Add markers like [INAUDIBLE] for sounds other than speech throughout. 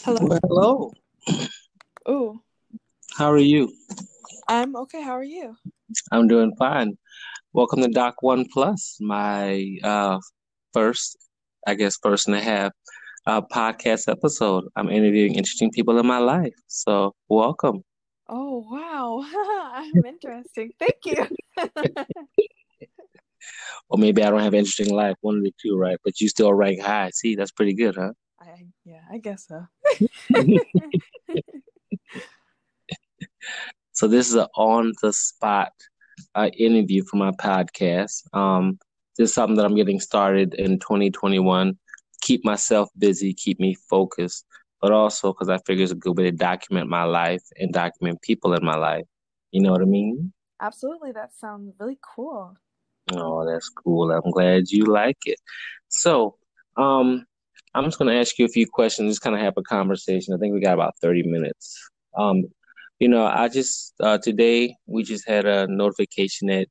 Hello. Well, hello. Ooh, How are you? I'm okay. How are you? I'm doing fine. Welcome to Doc One Plus, my uh first, I guess, first and a half uh podcast episode. I'm interviewing interesting people in my life. So welcome. Oh, wow. [LAUGHS] I'm interesting. Thank you. [LAUGHS] Or maybe I don't have an interesting life, one of the two, right? But you still rank high. See, that's pretty good, huh? I, yeah, I guess so. [LAUGHS] So this is an on the spot uh, interview for my podcast. Um, this is something that I'm getting started in 2021. Keep myself busy, keep me focused, but also because I figure it's a good way to document my life and document people in my life. You know what I mean? Absolutely. That sounds really cool. Oh, that's cool. I'm glad you like it. So, um, I'm just going to ask you a few questions, just kind of have a conversation. I think we got about 30 minutes. Um, you know, I just uh, today we just had a notification that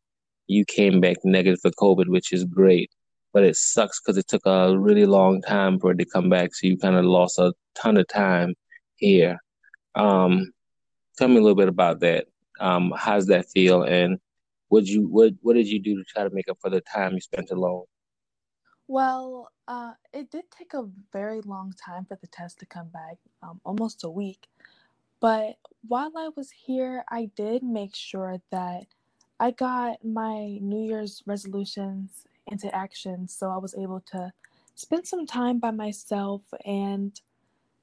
you came back negative for COVID, which is great, but it sucks because it took a really long time for it to come back. So you kind of lost a ton of time here. Um, tell me a little bit about that. Um, how's that feel? And what you what what did you do to try to make up for the time you spent alone? Well, uh, it did take a very long time for the test to come back, um, almost a week. But while I was here, I did make sure that I got my New Year's resolutions into action. So I was able to spend some time by myself and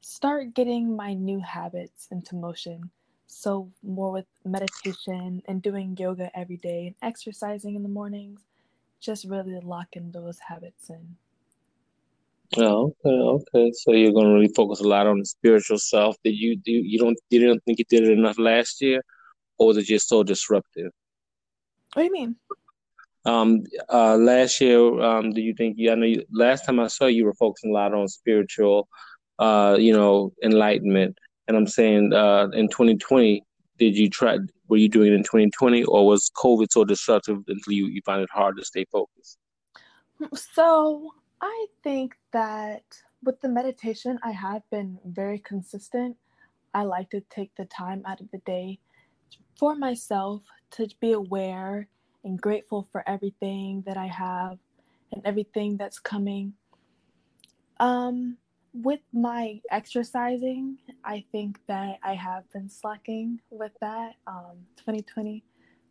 start getting my new habits into motion. So, more with meditation and doing yoga every day and exercising in the mornings, just really locking those habits in. Oh, okay, okay. So you're gonna really focus a lot on the spiritual self. Did you do you don't you didn't think you did it enough last year, or was it just so disruptive? What do you mean? Um, uh, last year, um, do you think you, I know you, last time I saw you were focusing a lot on spiritual, uh, you know, enlightenment. And I'm saying, uh, in 2020, did you try, were you doing it in 2020 or was COVID so disruptive until you, you find it hard to stay focused? So, I think that with the meditation, I have been very consistent. I like to take the time out of the day for myself to be aware and grateful for everything that I have and everything that's coming. Um, with my exercising, I think that I have been slacking with that. Um, 2020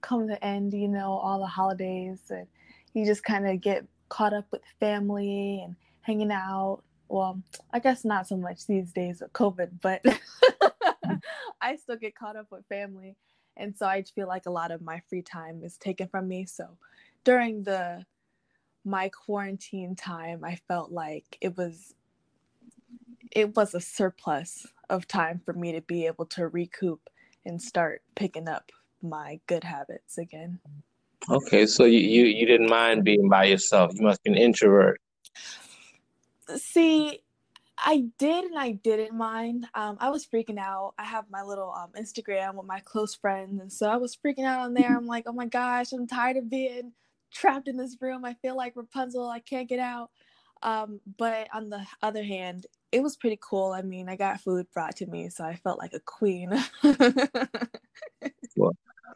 come to end, you know, all the holidays, and you just kind of get caught up with family and hanging out. Well, I guess not so much these days with COVID, but [LAUGHS] I still get caught up with family. And so I feel like a lot of my free time is taken from me. So during the my quarantine time, I felt like it was it was a surplus of time for me to be able to recoup and start picking up my good habits again. Okay, so you, you, you didn't mind being by yourself. You must be an introvert. See, I did and I didn't mind. Um, I was freaking out. I have my little um, Instagram with my close friends, and so I was freaking out on there. I'm like, oh my gosh, I'm tired of being trapped in this room. I feel like Rapunzel. I can't get out. Um, but on the other hand, it was pretty cool. I mean, I got food brought to me, so I felt like a queen. Well,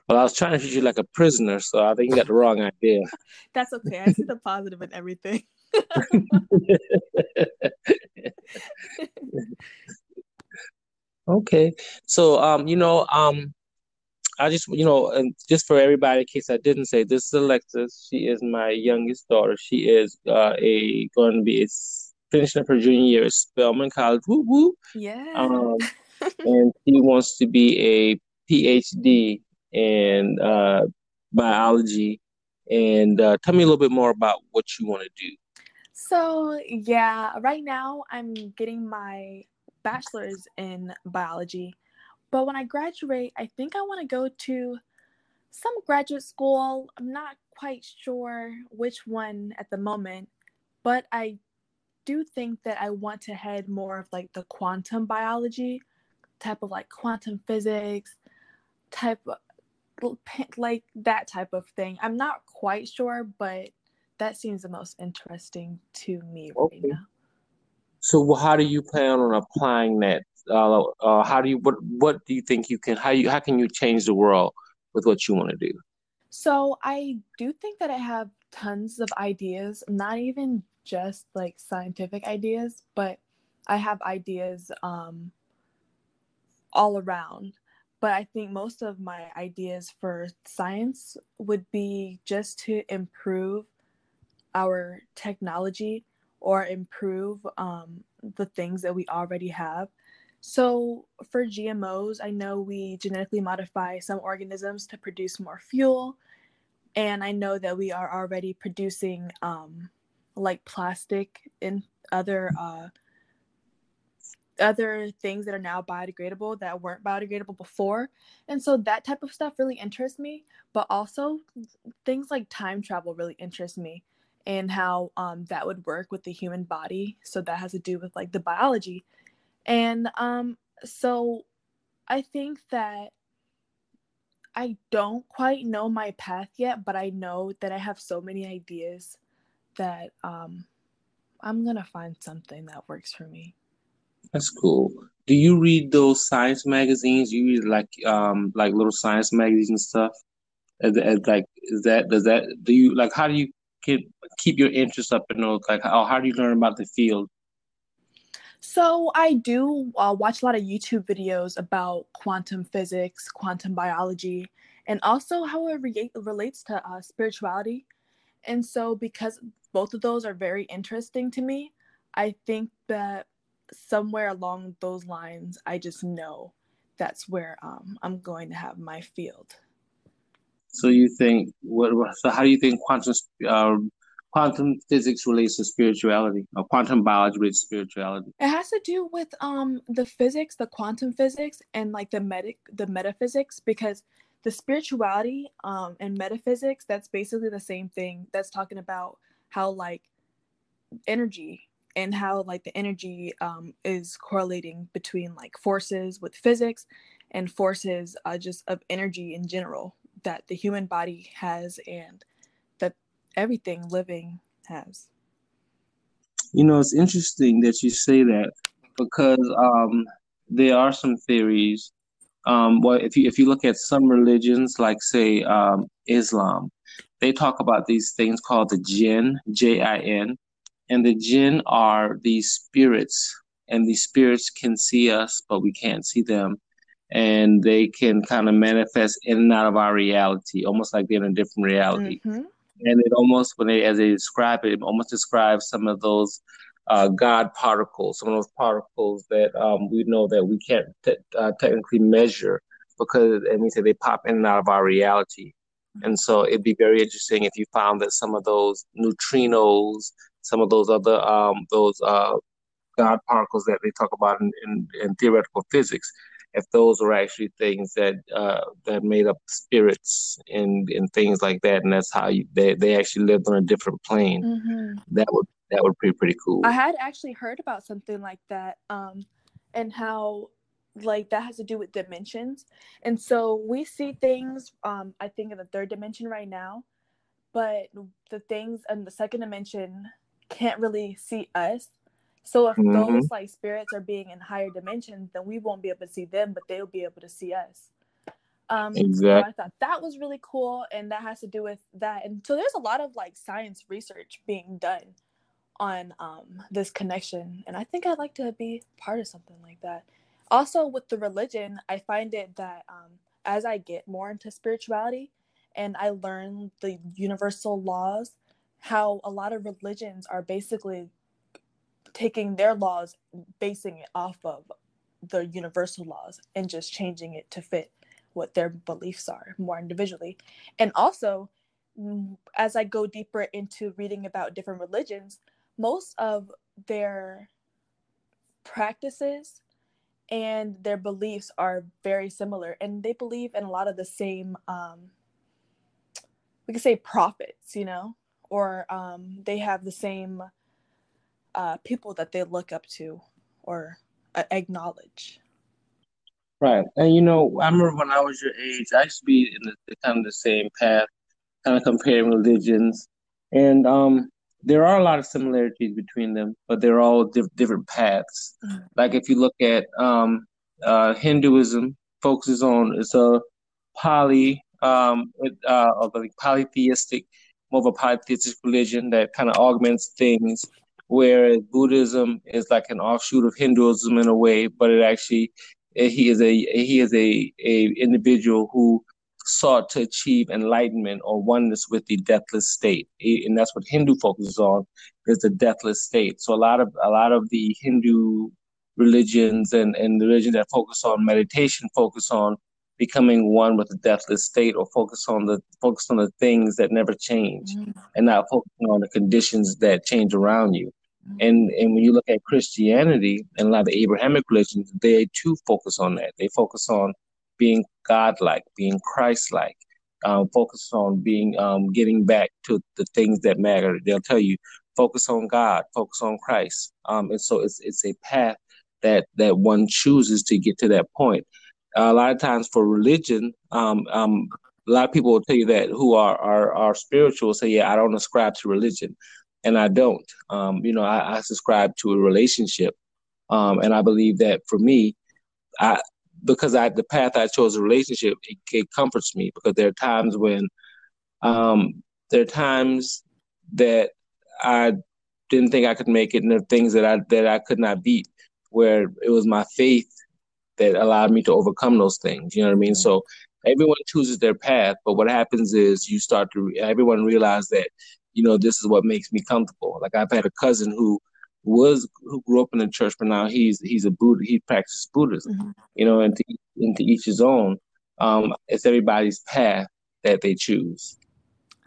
well, I was trying to treat you like a prisoner, so I think you got the wrong idea. [LAUGHS] That's okay. I see the positive in everything. [LAUGHS] Okay, so um, you know, um, I just, you know, and just for everybody, in case I didn't say, this is Alexis. She is my youngest daughter. She is uh, a going to be a, finishing up her junior year at Spelman College. Woo woo. yeah. Um, [LAUGHS] and she wants to be a PhD in uh, biology. And uh, tell me a little bit more about what you want to do. So, yeah, right now I'm getting my bachelor's in biology. But when I graduate, I think I want to go to some graduate school. I'm not quite sure which one at the moment, but I do think that I want to head more of like the quantum biology type of like quantum physics type of like that type of thing. I'm not quite sure, but that seems the most interesting to me right now. So how do you plan on applying that? Uh, uh, how do you what what do you think you can how you how can you change the world with what you want to do? So I do think that I have tons of ideas, not even just like scientific ideas, but I have ideas um, all around. But I think most of my ideas for science would be just to improve our technology or improve um, the things that we already have. So, for GMOs, I know we genetically modify some organisms to produce more fuel. And I know that we are already producing um, like plastic and other uh, other things that are now biodegradable that weren't biodegradable before. And so that type of stuff really interests me. But also things like time travel really interest me and how um, that would work with the human body. So that has to do with like the biology. And um, so I think that I don't quite know my path yet, but I know that I have so many ideas that um, I'm to find something that works for me. That's cool. Do you read those science magazines? You read like um like little science magazines and stuff? As, as like is that does that do you like how do you keep keep your interest up in those like how how do you learn about the field? So I do uh, watch a lot of YouTube videos about quantum physics, quantum biology, and also how it re- relates to uh, spirituality. And so because both of those are very interesting to me, I think that somewhere along those lines, I just know that's where um, I'm going to have my field. So you think what? So how do you think quantum uh, quantum physics relates to spirituality, or quantum biology relates to spirituality? It has to do with um the physics, the quantum physics, and like the medic the metaphysics because the spirituality um and metaphysics that's basically the same thing. That's talking about how like energy and how like the energy um, is correlating between like forces with physics and forces uh, just of energy in general that the human body has and that everything living has you know it's interesting that you say that because um, there are some theories um, well if you if you look at some religions like say um, islam they talk about these things called the jinn j-i-n and the jinn are these spirits, and these spirits can see us, but we can't see them. And they can kind of manifest in and out of our reality, almost like they're in a different reality. Mm-hmm. And it almost, when they, as they describe it, it almost describes some of those uh, God particles, some of those particles that um, we know that we can't t- uh, technically measure because, and we say they pop in and out of our reality. Mm-hmm. And so it'd be very interesting if you found that some of those neutrinos, some of those other um, those uh, God particles that they talk about in, in, in, theoretical physics, if those were actually things that uh, that made up spirits and and things like that, and that's how you, they they actually lived on a different plane, mm-hmm. that would that would be pretty cool. I had actually heard about something like that, um, and how like that has to do with dimensions, and so we see things. Um, I think in the third dimension right now, but the things in the second dimension can't really see us. So if mm-hmm. those like spirits are being in higher dimensions, then we won't be able to see them, but they'll be able to see us. Um, exactly. So I thought that was really cool, and that has to do with that. And so there's a lot of like science research being done on um, this connection, and I think I'd like to be part of something like that. Also, with the religion, I find it that um, as I get more into spirituality and I learn the universal laws how a lot of religions are basically taking their laws, basing it off of the universal laws, and just changing it to fit what their beliefs are more individually. And also, mm, as I go deeper into reading about different religions, most of their practices and their beliefs are very similar and they believe in a lot of the same um, we could say prophets you know or um, they have the same uh, people that they look up to or uh, acknowledge. Right, and you know, I remember when I was your age, I used to be in the, kind of the same path, kind of comparing religions, and um, there are a lot of similarities between them, but they're all di- different paths. Mm-hmm. Like if you look at um, uh, Hinduism, focuses on it's a poly um, uh, of a polytheistic, more of a polytheistic religion that kind of augments things. Whereas Buddhism is like an offshoot of Hinduism in a way, but it actually he is a he is a a individual who sought to achieve enlightenment or oneness with the deathless state, and that's what Hindu focuses on is the deathless state. So a lot of a lot of the Hindu religions and and the religions that focus on meditation focus on becoming one with the deathless state or focus on the focus on the things that never change mm-hmm. and not focusing on the conditions that change around you. Mm-hmm. And and when you look at Christianity and a lot of the Abrahamic religions, they too focus on that. They focus on being godlike, being Christ-like, um, focus on being um, getting back to the things that matter. They'll tell you focus on God, focus on Christ, um, and so it's it's a path that that one chooses to get to that point. Uh, a lot of times for religion, um, um, a lot of people will tell you that who are are, are spiritual say, "Yeah, I don't ascribe to religion," and I don't. Um, you know, I, I subscribe to a relationship, and I believe that for me, I because I the path I chose a relationship, it, it comforts me because there are times when um, there are times that I didn't think I could make it, and there are things that I that I could not beat, where it was my faith that allowed me to overcome those things. You know what I mean? Mm-hmm. So everyone chooses their path, but what happens is you start to everyone realize that you know this is what makes me comfortable. Like I've had a cousin who was who grew up in the church, but now he's he's a Buddha. He practices Buddhism, mm-hmm. you know, and to, into each his own. Um, it's everybody's path that they choose.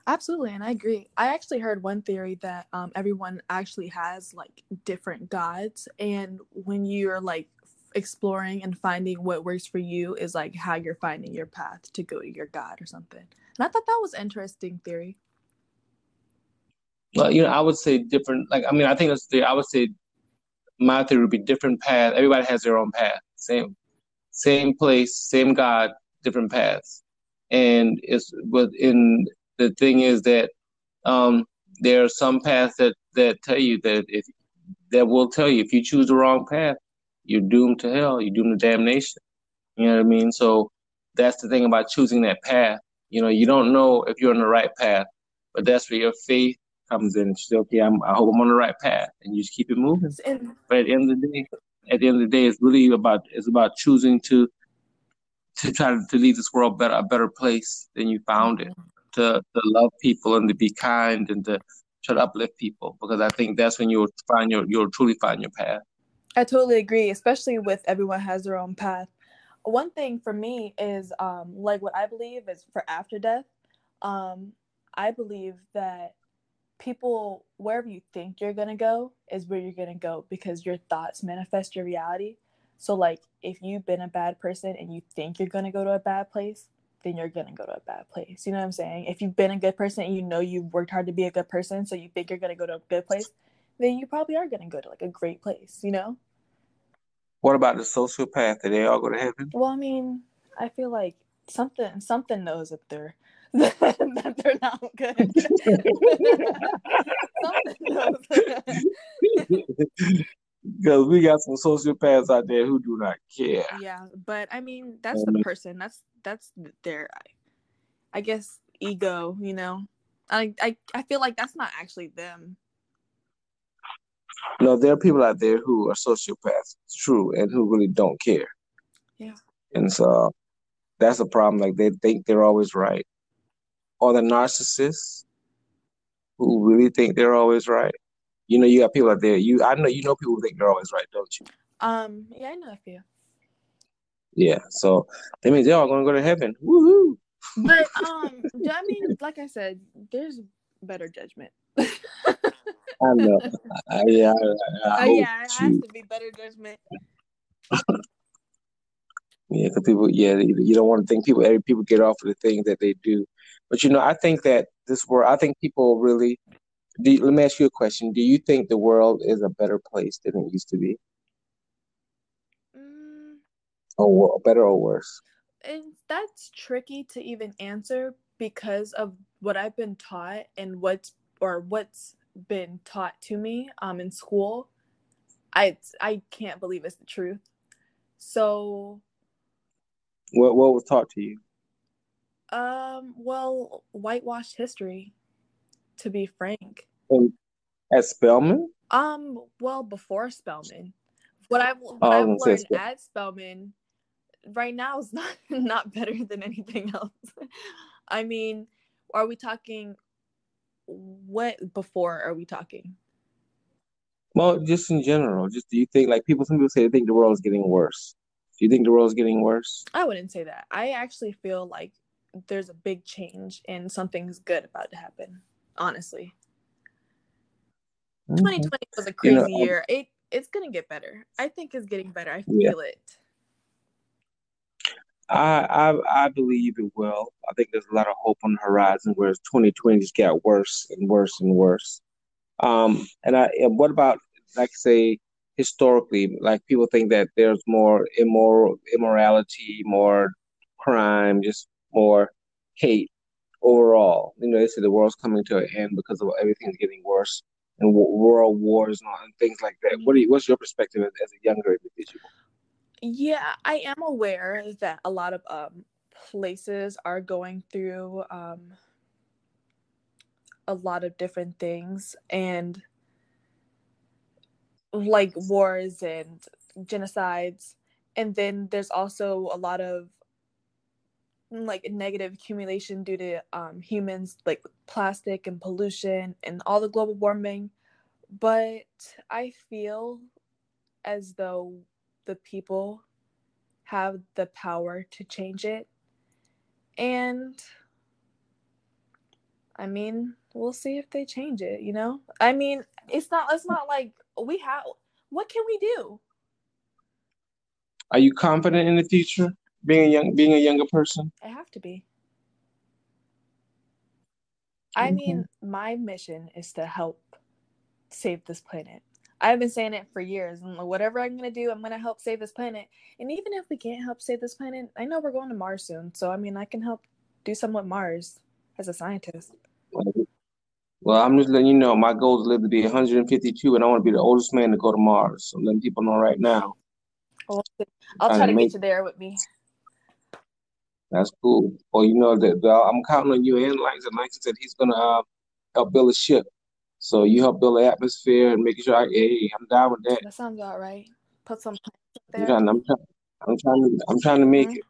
Absolutely, and I agree. I actually heard one theory that um, everyone actually has like different gods, and when you're like exploring and finding what works for you is like how you're finding your path to go to your god or something. And I thought that was interesting theory. Well, you know, I would say different. Like, I mean, I think that's the. I would say my theory would be different path. Everybody has their own path. Same, same place, same God, different paths. And it's within the thing is that um, there are some paths that that tell you that if that will tell you if you choose the wrong path, you're doomed to hell. You're doomed to damnation. You know what I mean? So that's the thing about choosing that path. You know, you don't know if you're on the right path, but that's where your faith comes in and she's okay, I'm, I hope I'm on the right path, and you just keep it moving. And, but at the end of the day, at the end of the day, it's really about it's about choosing to to try to, to leave this world better a better place than you found it. To to love people and to be kind and to try to uplift people because I think that's when you'll find your you'll truly find your path. I totally agree, especially with everyone has their own path. One thing for me is um like what I believe is for after death. Um, I believe that people wherever you think you're gonna go is where you're gonna go because your thoughts manifest your reality. So like if you've been a bad person and you think you're gonna go to a bad place, then you're gonna go to a bad place. You know what I'm saying? If you've been a good person and you know you've worked hard to be a good person, so you think you're gonna go to a good place, then you probably are gonna go to like a great place, you know? What about the sociopath? Did they all go to heaven? Well, I mean, I feel like something something knows that they're [LAUGHS] that they're not good. [LAUGHS] Because we got some sociopaths out there who do not care. Yeah, but I mean that's the person. That's that's their I guess ego, you know. I I, I feel like that's not actually them. No, there are people out there who are sociopaths, it's true, and who really don't care. Yeah. And so that's a problem. Like they think they're always right or the narcissists who really think they're always right. You know, you got people out there. You, I know, you know, people who think they're always right, don't you? Um, yeah, I know a few. Yeah, so that means they're all gonna go to heaven. Woohoo! But [LAUGHS] um, I mean, like I said, there's better judgment. [LAUGHS] I know. [LAUGHS] I, yeah, I, I, uh, yeah, it has to be better judgment. Yeah, because people, yeah, you don't want to think people. Every people get off of the things that they do but you know, I think that this world, I think people really. Do, let me ask you a question. Do you think the world is a better place than it used to be? Mm. Or better or worse? And that's tricky to even answer because of what I've been taught and what's or what's been taught to me um in school i i can't believe it's the truth so what what was taught to you um well whitewashed history to be frank and at spelman um well before spelman what i've what oh, i've learned at spelman right now is [LAUGHS] not not better than anything else i mean are we talking what before are we talking? Well, just in general, just do you think like people? Some people say they think the world is getting worse. Do you think the world is getting worse? I wouldn't say that. I actually feel like there's a big change and something's good about to happen. Honestly, mm-hmm. 2020 was a crazy you know, um year. It it's gonna get better. I think it's getting better. I feel yeah. it. I, I I believe it will. I think there's a lot of hope on the horizon, whereas 2020 just got worse and worse and worse. Um, and I and what about like say historically, like people think that there's more immoral immorality, more crime, just more hate overall. You know, they say the world's coming to an end because of everything's getting worse and world wars and, all, and things like that. What you, what's your perspective as, as a younger individual? Yeah, I am aware that a lot of um, places are going through um, a lot of different things and like wars and genocides. And then there's also a lot of like negative accumulation due to um, humans, like plastic and pollution and all the global warming. But I feel as though the people have the power to change it. And I mean, we'll see if they change it, you know? I mean, it's not it's not like we have what can we do? Are you confident in the future being a young being a younger person? I have to be. I mm-hmm. mean, my mission is to help save this planet. I've been saying it for years. And whatever I'm gonna do, I'm gonna help save this planet. And even if we can't help save this planet, I know we're going to Mars soon. So I mean, I can help do some with Mars as a scientist. Well, I'm just letting you know my goal is to live to be 152, and I want to be the oldest man to go to Mars. So I'm letting people know right now. I'll try to make... get you there with me. That's cool. Well, you know that I'm counting on you and Langston. Langston said he's gonna uh, help build a ship. So you help build the atmosphere and making sure, I, hey, I'm down with that. That sounds all right. Put some there. I'm trying, I'm trying, I'm trying to, I'm trying to make mm-hmm. it.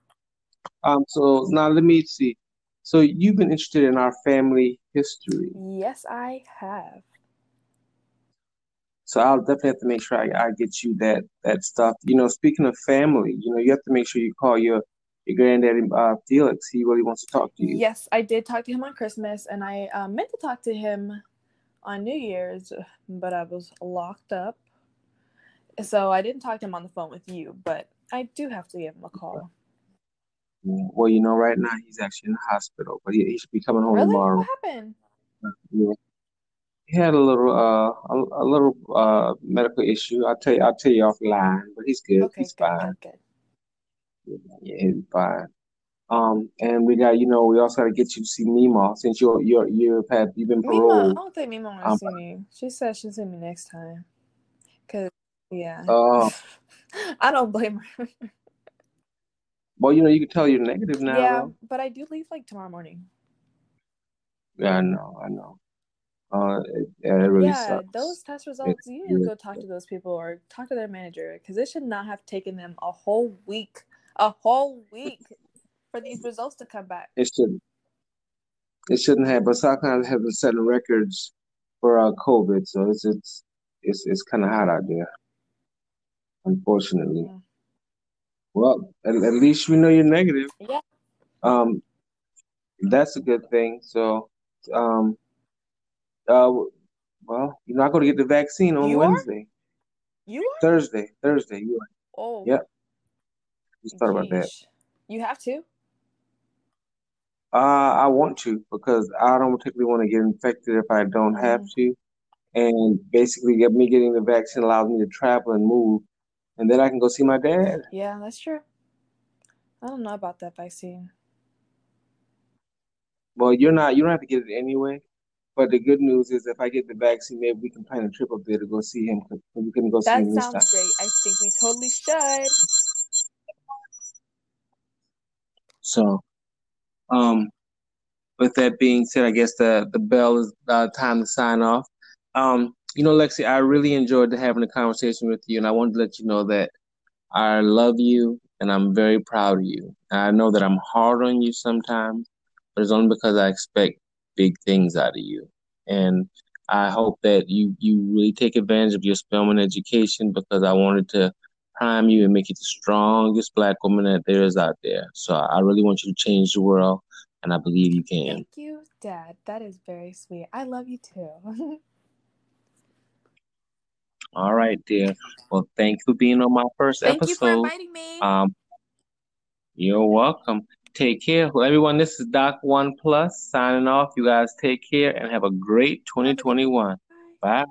Um. So now let me see. So you've been interested in our family history. Yes, I have. So I'll definitely have to make sure I, I get you that that stuff. You know, speaking of family, you know, you have to make sure you call your your granddaddy uh, Felix. He really wants to talk to you. Yes, I did talk to him on Christmas, and I uh, meant to talk to him on New Year's, but I was locked up. So I didn't talk to him on the phone with you, but I do have to give him a call. Well, you know, right now he's actually in the hospital, but he, he should be coming home really? tomorrow. What happened? Yeah. He had a little uh a, a little uh medical issue. I'll tell you I'll tell you offline, but he's good. Okay, he's good, fine. Good, good. Yeah, he's fine. Um, and we got, you know, we also got to get you to see Mima since you're you're you've had you've been paroled. Mima, I don't think Mima want to um, see me. She said she'll see me next time. Cause yeah, uh, [LAUGHS] I don't blame her. [LAUGHS] well, you know, you can tell you're negative now. Yeah, though. but I do leave like tomorrow morning. Yeah, I know, I know. Uh, it, it really yeah, sucks. those test results, it, you need to go talk to those people or talk to their manager because it should not have taken them a whole week, a whole week for these results to come back. It shouldn't. It shouldn't have, but sometimes have been setting records for uh, COVID, so it's it's it's it's kind of hot out there. Unfortunately. Yeah. Well, at, at, least we know you're negative. Yeah. Um, that's a good thing. So, um, uh, well, you're not going to get the vaccine on you Wednesday. Are? You are? Thursday. Thursday. You are. Oh. Yep. Just thought about that. You have to. Uh, I want to because I don't particularly want to get infected if I don't have mm-hmm. to. And basically, me getting the vaccine allows me to travel and move, and then I can go see my dad. Yeah, that's true. I don't know about that vaccine. Well, you're not. You don't have to get it anyway. But the good news is, if I get the vaccine, maybe we can plan a trip up there to go see him. We can go that see him. That sounds great. I think we totally should. So, um, with that being said, I guess the the bell is uh, time to sign off. Um, you know, Lexi, I really enjoyed having a conversation with you, and I wanted to let you know that I love you and I'm very proud of you. I know that I'm hard on you sometimes, but it's only because I expect big things out of you. And I hope that you you really take advantage of your Spelman education because I wanted to prime you and make you the strongest black woman that there is out there. So I really want you to change the world, and I believe you can. Thank you, Dad. That is very sweet. I love you too. [LAUGHS] All right, dear. Well, thank you for being on my first thank episode. Thank you for inviting me. Um, you're welcome. Take care. Well, everyone, this is Doc One Plus signing off. You guys take care and have a great 2021. Bye.